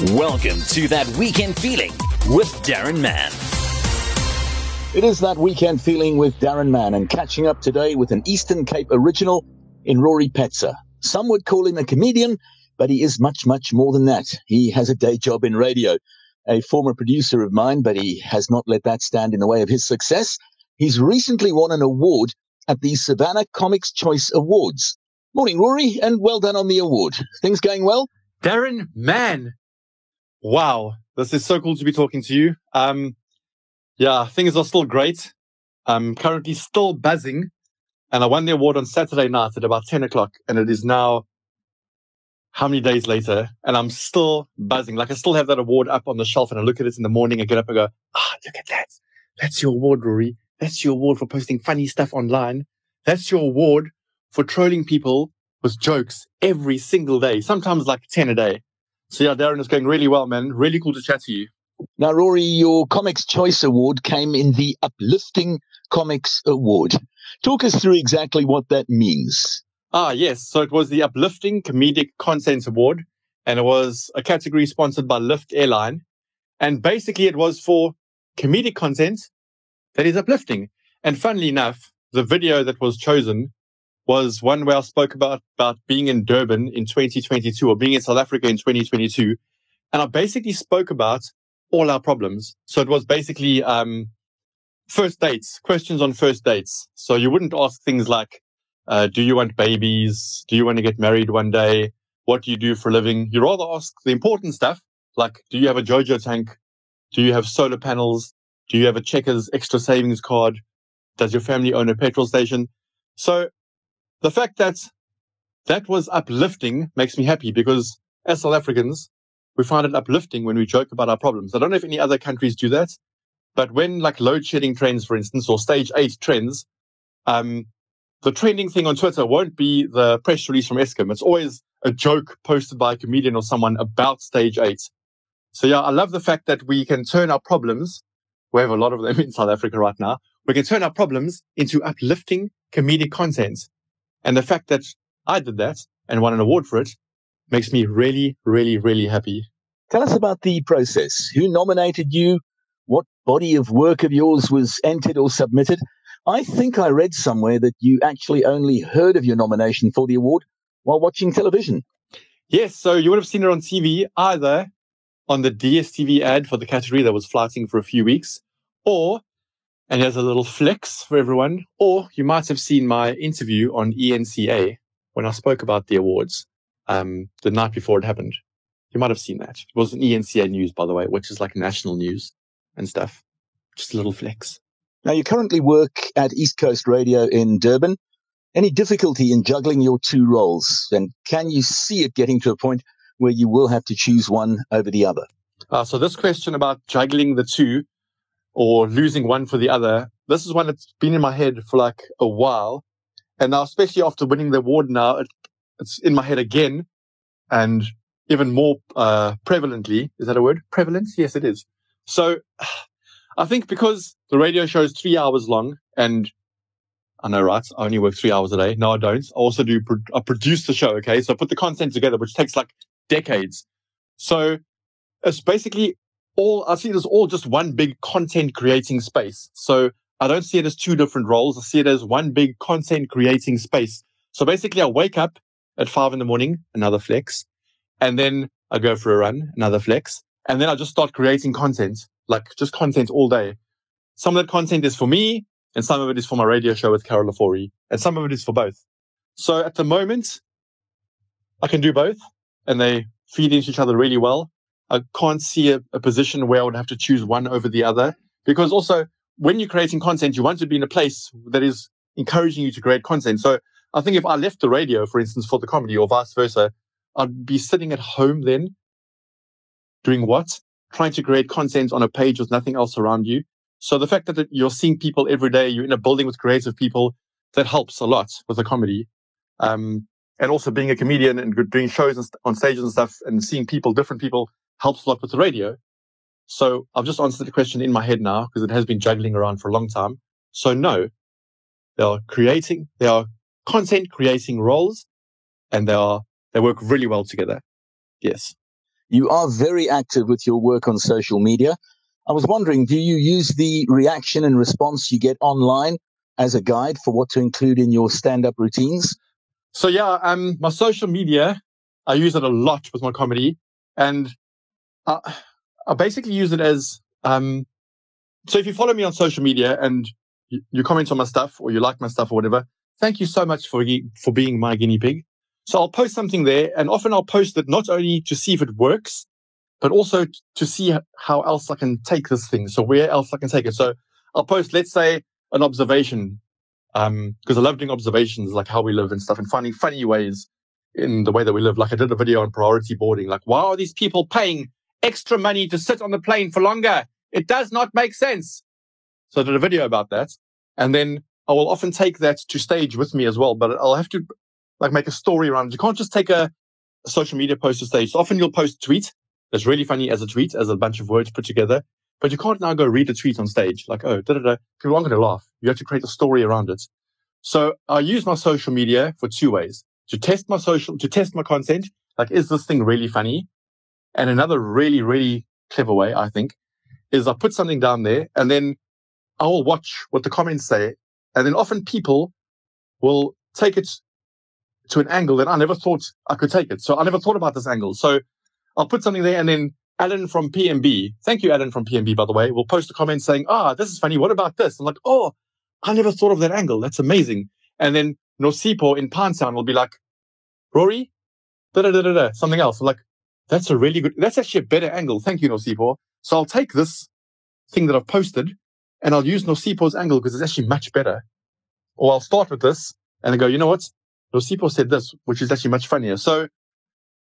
Welcome to That Weekend Feeling with Daron Mann. It is That Weekend Feeling with Daron Mann and catching up today with an Eastern Cape original in Rory Petzer. Some would call him a comedian, but he is much, much more than that. He has a day job in radio. A former producer of mine, but he has not let that stand in the way of his success. He's recently won an award at the Savanna Comics Choice Awards. Morning, Rory, and well done on the award. Things going well? Daron Mann, Wow, this is so cool to be talking to you. Um, yeah, things are still great. I'm currently still buzzing, and I won the award on Saturday night at about 10 o'clock, and it is now how many days later, and I'm still buzzing. Like I still have that award up on the shelf, and I look at it in the morning, I get up and go, ah, look at that. That's your award, Rory. That's your award for posting funny stuff online. That's your award for trolling people with jokes every single day, sometimes like 10 a day. So yeah, Daron, it's going really well, man. Really cool to chat to you. Now, Rory, your Comics Choice Award came in the Uplifting Comics Award. Talk us through exactly what that means. Ah, yes. So it was the Uplifting Comedic Content Award, and it was a category sponsored by Lift Airline. And basically, it was for comedic content that is uplifting. And funnily enough, the video that was chosen was one where I spoke about, about being in Durban in 2022 or being in South Africa in 2022. And I basically spoke about all our problems. So it was basically, um, first dates, questions on first dates. So you wouldn't ask things like, uh, do you want babies? Do you want to get married one day? What do you do for a living? You rather ask the important stuff, like, do you have a Jojo tank? Do you have solar panels? Do you have a Checkers extra savings card? Does your family own a petrol station? So the fact that that was uplifting makes me happy because as South Africans, we find it uplifting when we joke about our problems. I don't know if any other countries do that, but when like load shedding trends, for instance, or stage eight trends, um, the trending thing on Twitter won't be the press release from Eskom. It's always a joke posted by a comedian or someone about stage eight. So yeah, I love the fact that we can turn our problems. We have a lot of them in South Africa right now. We can turn our problems into uplifting comedic content. And the fact that I did that and won an award for it makes me really, really, really happy. Tell us about the process. Who nominated you? What body of work of yours was entered or submitted? I think I read somewhere that you actually only heard of your nomination for the award while watching television. Yes, so you would have seen it on TV either on the DSTV ad for the category that was flighting for a few weeks, or and there's a little flex for everyone. Or you might have seen my interview on ENCA when I spoke about the awards um, the night before it happened. You might have seen that. It was an ENCA news, by the way, which is like national news and stuff. Just a little flex. Now, you currently work at East Coast Radio in Durban. Any difficulty in juggling your two roles? And can you see it getting to a point where you will have to choose one over the other? Uh, so this question about juggling the two or losing one for the other. This is one that's been in my head for like a while. And now, especially after winning the award now, it, it's in my head again and even more, uh, prevalently. Is that a word? Prevalence? Yes, it is. So I think because the radio show is three hours long and I know, right? I only work three hours a day. No, I don't. I also do, I produce the show. Okay. So I put the content together, which takes like decades. So it's basically all, I see it as all just one big content creating space. So I don't see it as two different roles. I see it as one big content creating space. So basically I wake up at five in the morning, another flex, and then I go for a run, another flex, and then I just start creating content, like just content all day. Some of that content is for me and some of it is for my radio show with Carol Ofori and some of it is for both. So at the moment, I can do both and they feed into each other really well. I can't see a, a position where I would have to choose one over the other because also when you're creating content, you want to be in a place that is encouraging you to create content. So I think if I left the radio, for instance, for the comedy or vice versa, I'd be sitting at home then doing what? Trying to create content on a page with nothing else around you. So the fact that you're seeing people every day, you're in a building with creative people, that helps a lot with the comedy. Um, and also being a comedian and doing shows on stages and stuff and seeing people, different people helps a lot with the radio. So I've just answered the question in my head now because it has been juggling around for a long time. So no, they are creating, they are content creating roles and they are, they work really well together. Yes. You are very active with your work on social media. I was wondering, do you use the reaction and response you get online as a guide for what to include in your stand-up routines? So yeah, um, my social media, I use it a lot with my comedy, and I, I basically use it as um, so if you follow me on social media and you, you, comment on my stuff or you like my stuff or whatever, thank you so much for for being my guinea pig. So I'll post something there, and often I'll post it not only to see if it works, but also to see how else I can take this thing. So where else I can take it. So I'll post, let's say, an observation, um, because I love doing observations, like how we live and stuff, and finding funny ways in the way that we live. Like I did a video on priority boarding. Like, why are these people paying extra money to sit on the plane for longer? It does not make sense. So I did a video about that. And then I will often take that to stage with me as well, but I'll have to like make a story around it. You can't just take a, social media post to stage. So often you'll post a tweet that's really funny as a tweet, as a bunch of words put together, but you can't now go read a tweet on stage like, oh, da da da. People aren't going to laugh. You have to create a story around it. So I use my social media for two ways to test my social, to test my content. Like, is this thing really funny? And another really, really clever way, I think, is I put something down there and then I will watch what the comments say. And then often people will take it to an angle that I never thought I could take it. So I never thought about this angle. So I'll put something there and then Alan from PMB, thank you, Alan from PMB, by the way, will post a comment saying, ah, this is funny. What about this? I'm like, oh, I never thought of that angle. That's amazing. And then Nosipho in Pinetown will be like, Rory, da da da da, something else. I'm like, that's a really good, that's actually a better angle. Thank you, Nosipho. So I'll take this thing that I've posted and I'll use Nosipho's angle because it's actually much better. Or I'll start with this and then go, you know what? Nosipho said this, which is actually much funnier. So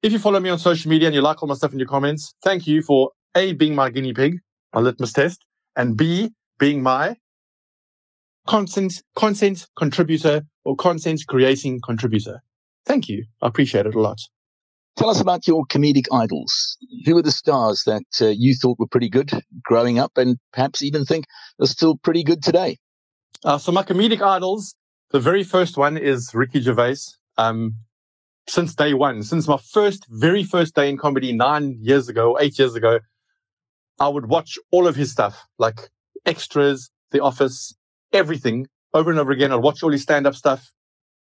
if you follow me on social media and you like all my stuff in your comments, thank you for A, being my guinea pig, my litmus test, and B, being my content, content contributor or content creating contributor. Thank you. I appreciate it a lot. Tell us about your comedic idols. Who were the stars that uh, you thought were pretty good growing up and perhaps even think are still pretty good today? Uh, so my comedic idols, the very first one is Ricky Gervais. Um, since day one, since my first, very first day in comedy nine years ago, eight years ago, I would watch all of his stuff, like extras, The Office, everything over and over again. I'd watch all his stand up stuff.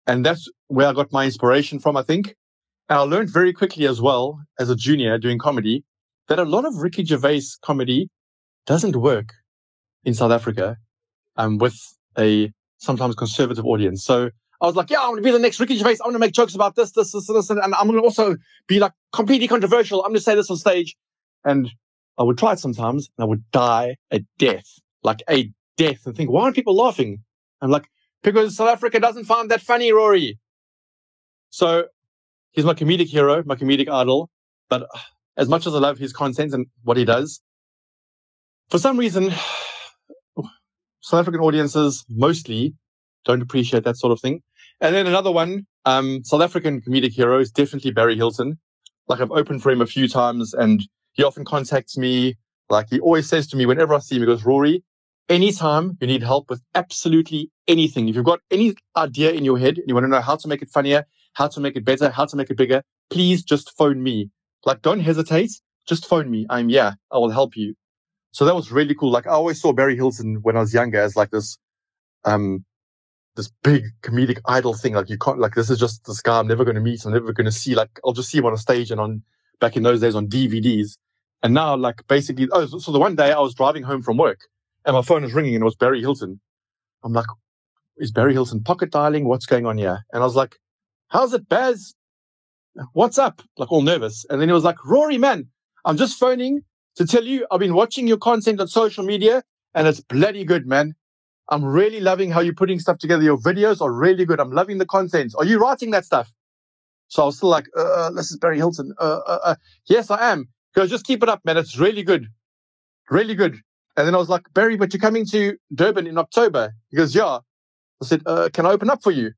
And that's where I got my inspiration from, I think. And I learned very quickly as well as a junior doing comedy that a lot of Ricky Gervais comedy doesn't work in South Africa um, with a sometimes conservative audience. So I was like, yeah, I'm going to be the next Ricky Gervais. I'm going to make jokes about this, this, this, this, and I'm going to also be like completely controversial. I'm going to say this on stage. And I would try it sometimes and I would die a death, like a death and think, why aren't people laughing? I'm like, because South Africa doesn't find that funny, Rory. So he's my comedic hero, my comedic idol. But as much as I love his content and what he does, for some reason, South African audiences mostly don't appreciate that sort of thing. And then another one, um, South African comedic hero is definitely Barry Hilton. Like I've opened for him a few times and he often contacts me. Like he always says to me whenever I see him, he goes, Rory, anytime you need help with absolutely anything, if you've got any idea in your head and you want to know how to make it funnier, how to make it better, how to make it bigger, please just phone me. Like, don't hesitate. Just phone me. I'm, yeah, I will help you. So that was really cool. Like, I always saw Barry Hilton when I was younger as like this, um, this big comedic idol thing. Like, you can't, like, this is just this guy I'm never going to meet. I'm never going to see. Like, I'll just see him on a stage and on, back in those days on DVDs. And now, like, basically, oh, so the one day I was driving home from work and my phone was ringing and it was Barry Hilton. I'm like, is Barry Hilton pocket dialing? What's going on here? And I was like, how's it, Baz? What's up? Like all nervous. And then he was like, Rory, man, I'm just phoning to tell you I've been watching your content on social media and it's bloody good, man. I'm really loving how you're putting stuff together. Your videos are really good. I'm loving the content. Are you writing that stuff? So I was still like, uh, uh this is Barry Hilton. Uh, uh, uh, yes, I am. He goes, just keep it up, man. It's really good. Really good. And then I was like, Barry, but you're coming to Durban in October. He goes, yeah. I said, uh, can I open up for you?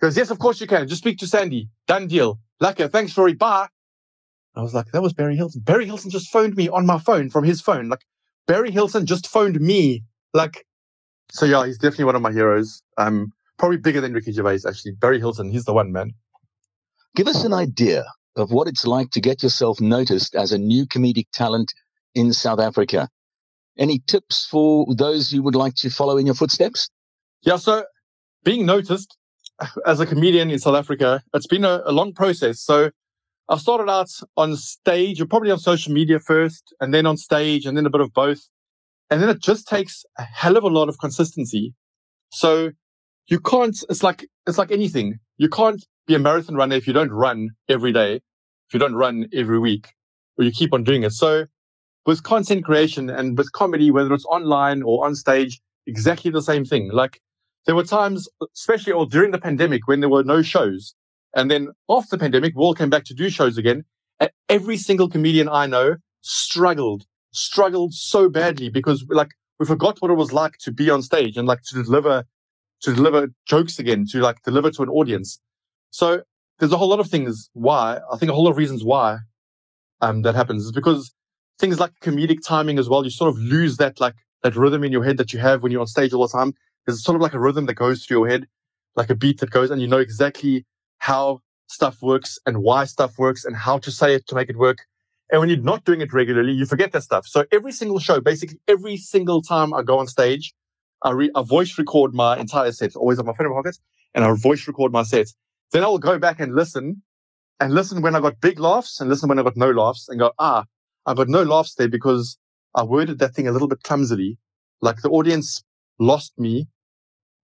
Goes, yes, of course you can. Just speak to Sandy. Done deal. Lekker. Thanks, Rory. Bye. I was like, that was Barry Hilton. Barry Hilton just phoned me on my phone from his phone. Like, Barry Hilton just phoned me. Like, so yeah, he's definitely one of my heroes. Um, probably bigger than Ricky Gervais, actually. Barry Hilton, he's the one, man. Give us an idea of what it's like to get yourself noticed as a new comedic talent in South Africa. Any tips for those you would like to follow in your footsteps? Yeah, so being noticed as a comedian in South Africa, it's been a, a long process. So I started out on stage, or probably on social media first, and then on stage, and then a bit of both. And then it just takes a hell of a lot of consistency. So you can't, it's like, it's like anything. You can't be a marathon runner if you don't run every day, if you don't run every week, or you keep on doing it. So with content creation and with comedy, whether it's online or on stage, exactly the same thing. Like there were times, especially or during the pandemic when there were no shows. And then after the pandemic, we all came back to do shows again. And every single comedian I know struggled, struggled so badly because like we forgot what it was like to be on stage and like to deliver, to deliver jokes again, to like deliver to an audience. So there's a whole lot of things why, I think a whole lot of reasons why, um, that happens is because things like comedic timing as well. You sort of lose that like, that rhythm in your head that you have when you're on stage all the time. There's sort of like a rhythm that goes through your head, like a beat that goes and you know exactly how stuff works and why stuff works and how to say it to make it work. And when you're not doing it regularly, you forget that stuff. So every single show, basically every single time I go on stage, I, re- I voice record my entire set, always on my phone in pocket, and I voice record my set. Then I'll go back and listen and listen when I got big laughs and listen when I got no laughs and go, ah, I got no laughs there because I worded that thing a little bit clumsily. Like the audience lost me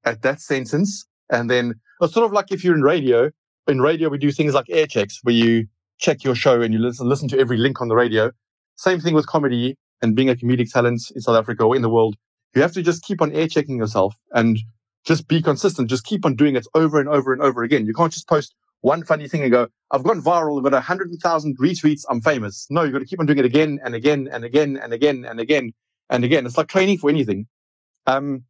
at that sentence. And then it's sort of like if you're in radio, in radio, we do things like air checks where you check your show and you listen, listen to every link on the radio. Same thing with comedy and being a comedic talent in South Africa or in the world. You have to just keep on air checking yourself and just be consistent. Just keep on doing it over and over and over again. You can't just post one funny thing and go, I've gone viral, I've got a hundred thousand retweets, I'm famous. No, you've got to keep on doing it again and again and again and again and again and again. It's like training for anything. Um,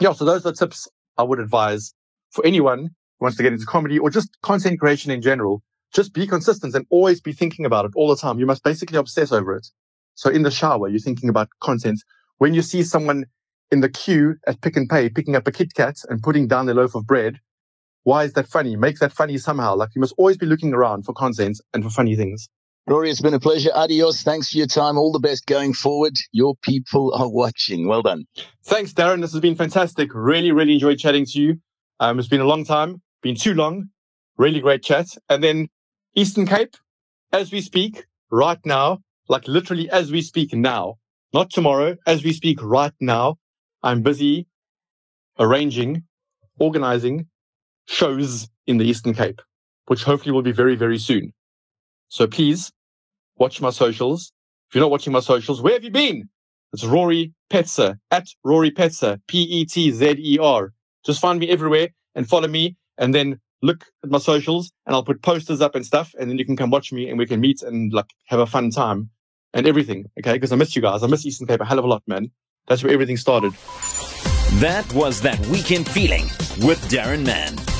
yeah, so those are tips I would advise for anyone who wants to get into comedy or just content creation in general. Just be consistent and always be thinking about it all the time. You must basically obsess over it. So in the shower, you're thinking about content. When you see someone in the queue at Pick n Pay picking up a Kit Kat and putting down their loaf of bread, why is that funny? Make that funny somehow. Like you must always be looking around for content and for funny things. Rory, it's been a pleasure. Adios. Thanks for your time. All the best going forward. Your people are watching. Well done. Thanks, Daron. This has been fantastic. Really, really enjoyed chatting to you. Um, it's been a long time, been too long. Really great chat. And then Eastern Cape, as we speak right now, like literally as we speak now, not tomorrow, as we speak right now, I'm busy arranging, organizing shows in the Eastern Cape, which hopefully will be very, very soon. So please watch my socials. If you're not watching my socials, where have you been? It's Rory Petzer at Rory Petzer, P-E-T-Z-E-R. Just find me everywhere and follow me and then look at my socials and I'll put posters up and stuff and then you can come watch me and we can meet and like have a fun time and everything. Okay. Because I miss you guys. I miss Eastern Cape a hell of a lot, man. That's where everything started. That was that weekend feeling with Daron Mann.